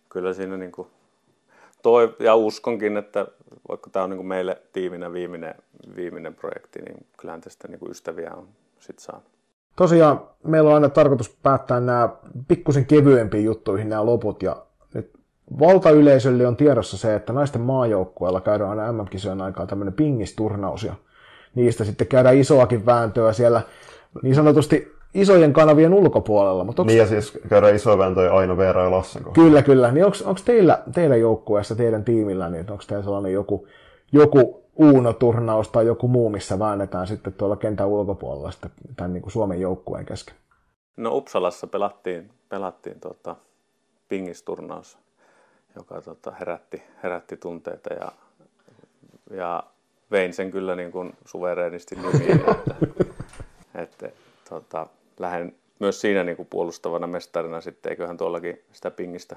kyllä siinä niin kuin toi, ja uskonkin, että vaikka tämä on niin meille tiiminä viimeinen, viimeinen projekti, niin kyllähän tästä niin ystäviä on sitten saanut. Tosiaan meillä on aina tarkoitus päättää nämä pikkusen kevyempiin juttuihin nämä loput, ja nyt valtayleisölle on tiedossa se, että naisten maajoukkueella käydään aina MM-kisojen aikaa tämmöinen pingisturnaus, ja niistä sitten käydään isoakin vääntöä siellä niin sanotusti isojen kanavien ulkopuolella. Mutta onks... Niin ja siis käydään isoja vääntöjä aina Veera ja Lassen Kyllä, kyllä. Niin onko teillä, teillä joukkueessa, teidän tiimillä, niin onko teillä sellainen joku, joku Uuno-turnaus tai joku muu, missä väännetään sitten tuolla kentän ulkopuolella sitten tämän niin kuin Suomen joukkueen kesken? No Uppsalassa pelattiin, pelattiin tuota, pingisturnaus, joka tota, herätti, herätti tunteita ja, ja vein sen kyllä niin kuin suvereenisti nimiin, että, että tota, lähden myös siinä niin kuin puolustavana mestarina sitten, eiköhän tuollakin sitä pingistä,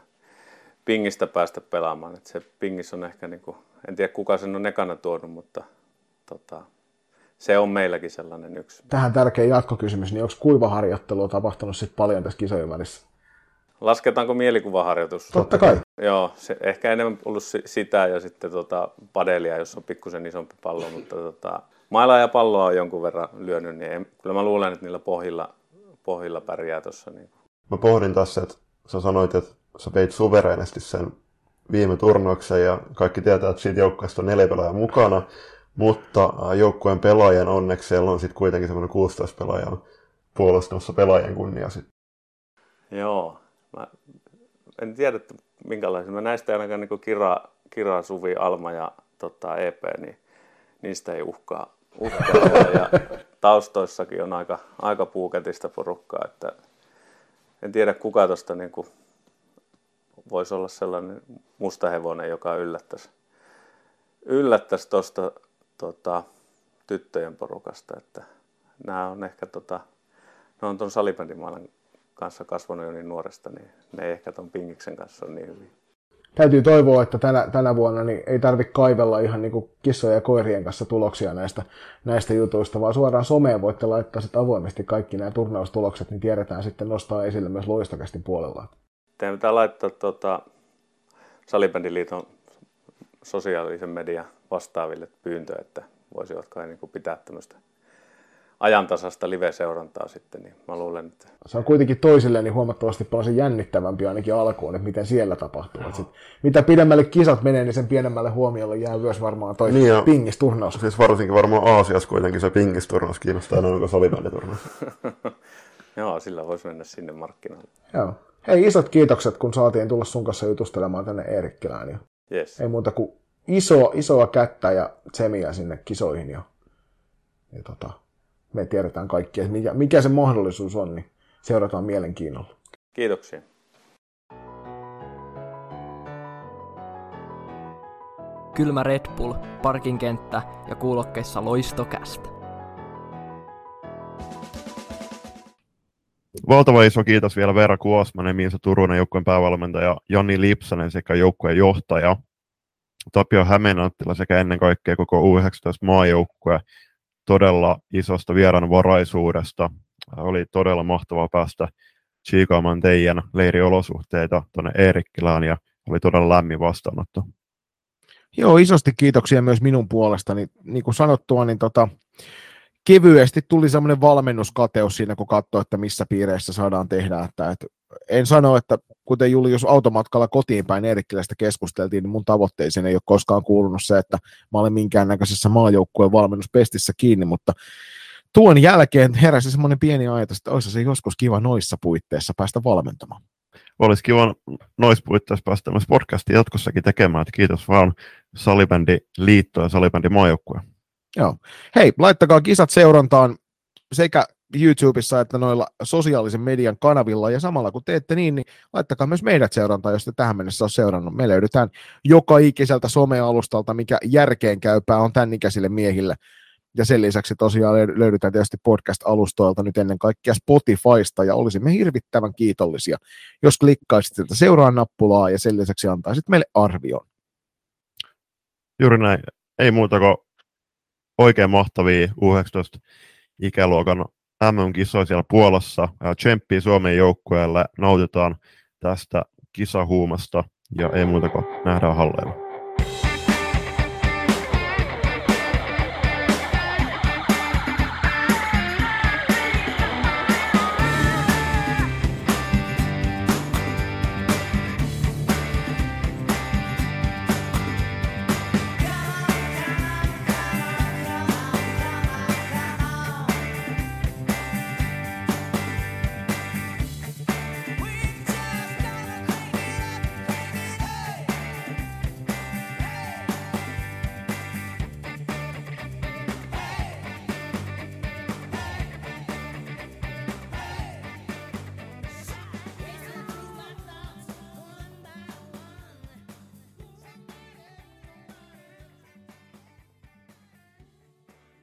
pingistä päästä pelaamaan. Että se pingis on ehkä, niin kuin, en tiedä kuka sen on ekana tuonut, mutta tota, se on meilläkin sellainen yksi. Tähän tärkeä jatkokysymys, niin onko kuivaharjoittelua tapahtunut sitten paljon tässä kisojen välissä? Lasketaanko mielikuvaharjoitus? Totta kai. Joo, se, ehkä enemmän ollut sitä ja sitten tota, padelia, jos on pikkusen isompi pallo, mutta tota, mailaa ja palloa on jonkun verran lyönyt, niin en, kyllä mä luulen, että niillä pohjilla, pohjilla pärjää tuossa. Niin. Mä pohdin tässä, että sä sanoit, että sä veit suvereisesti sen viime turnauksen ja kaikki tietää, että siitä joukkueesta on neljä pelaajaa mukana, mutta joukkueen pelaajan onneksi siellä on sitten kuitenkin semmoinen 16 pelaajan puolustamassa pelaajien kunnia sitten. Joo, mä en tiedä, että minkälaisia. Mä näistä ainakaan niin Kira, Kira, Suvi, Alma ja tota, EP, niin niistä ei uhkaa, uhkaa ja taustoissakin on aika, aika puuketista porukkaa, että en tiedä kuka tuosta niin voisi olla sellainen musta hevonen, joka yllättäisi, yllättäisi tota, tyttöjen porukasta, että nämä on ehkä tota, ne on tuon salibändimaailman kanssa kasvanut jo niin nuoresta, niin ne ei ehkä tuon Pingiksen kanssa ole niin hyvin. Täytyy toivoa, että tänä, tänä vuonna niin ei tarvitse kaivella ihan niin kuin kissojen ja koirien kanssa tuloksia näistä, näistä jutuista, vaan suoraan someen voitte laittaa sitten avoimesti kaikki nämä turnaustulokset, niin tiedetään sitten nostaa esille myös loistokästi puolella. Teidän pitää laittaa tuota, Salibändiliiton sosiaalisen median vastaaville pyyntö, että voisivat kai niin kuin pitää tämmöistä ajantasasta live-seurantaa sitten, niin mä luulen, että... Se on kuitenkin toisille niin huomattavasti paljon se jännittävämpi ainakin alkuun, että miten siellä tapahtuu. Sit, mitä pidemmälle kisat menee, niin sen pienemmälle huomiolle jää myös varmaan toi niin pingisturnaus. Siis varsinkin varmaan Aasiassa kuitenkin se pingisturnaus kiinnostaa enemmän kuin salibänditurnaus. Joo, sillä voisi mennä sinne markkinoille. Joo. Hei, isot kiitokset, kun saatiin tulla sun kanssa jutustelemaan tänne Eerikkilään. Ja yes. Ei muuta kuin iso, isoa kättä ja tsemiä sinne kisoihin. Ja, ja tota, me tiedetään kaikki, että mikä, mikä se mahdollisuus on, niin seurataan mielenkiinnolla. Kiitoksia. Kylmä Red Bull, parkinkenttä ja kuulokkeissa loistokästä. Valtava iso kiitos vielä Veera Kuosmanen, Miisa Turunen, joukkueen päävalmentaja, Joni Lipsanen sekä joukkueen johtaja, Tapio Hämeenanttila sekä ennen kaikkea koko U19-maajoukkue todella isosta vieranvaraisuudesta. Oli todella mahtavaa päästä tsiikaamaan teidän leiriolosuhteita tuonne Eerikkilään ja oli todella lämmin vastaanotto. Joo, isosti kiitoksia myös minun puolestani. Niin kuin sanottua, niin tota, kevyesti tuli semmoinen valmennuskateus siinä, kun katsoi, että missä piireissä saadaan tehdä. Että, että en sano, että kuten Julius automatkalla kotiin päin Eerikkilästä keskusteltiin, niin mun tavoitteeseen ei ole koskaan kuulunut se, että mä olen minkäännäköisessä maajoukkueen valmennuspestissä kiinni, mutta tuon jälkeen heräsi semmoinen pieni ajatus, että olisi se joskus kiva noissa puitteissa päästä valmentamaan. Olisi kiva noissa puitteissa päästä myös podcastia jatkossakin tekemään, että kiitos vaan Salibändi Liitto ja Salibändi maajoukkue. Joo. Hei, laittakaa kisat seurantaan sekä YouTubessa että noilla sosiaalisen median kanavilla, ja samalla kun teette niin, niin laittakaa myös meidät seurantaan, jos te tähän mennessä on seurannut. Me löydetään joka ikiseltä somealustalta, mikä järkeen käypää on tämän ikäisille miehille. Ja sen lisäksi tosiaan löydetään tietysti podcast-alustoilta nyt ennen kaikkea Spotifysta, ja olisimme hirvittävän kiitollisia, jos klikkaisit sieltä seuraa nappulaa ja sen lisäksi antaisit meille arvion. Juuri näin. Ei muuta kuin oikein mahtavia U19-ikäluokan MM-kisoja siellä Puolassa. Tsemppii Suomen joukkueelle, nautitaan tästä kisahuumasta ja ei muuta kuin nähdään halleilla.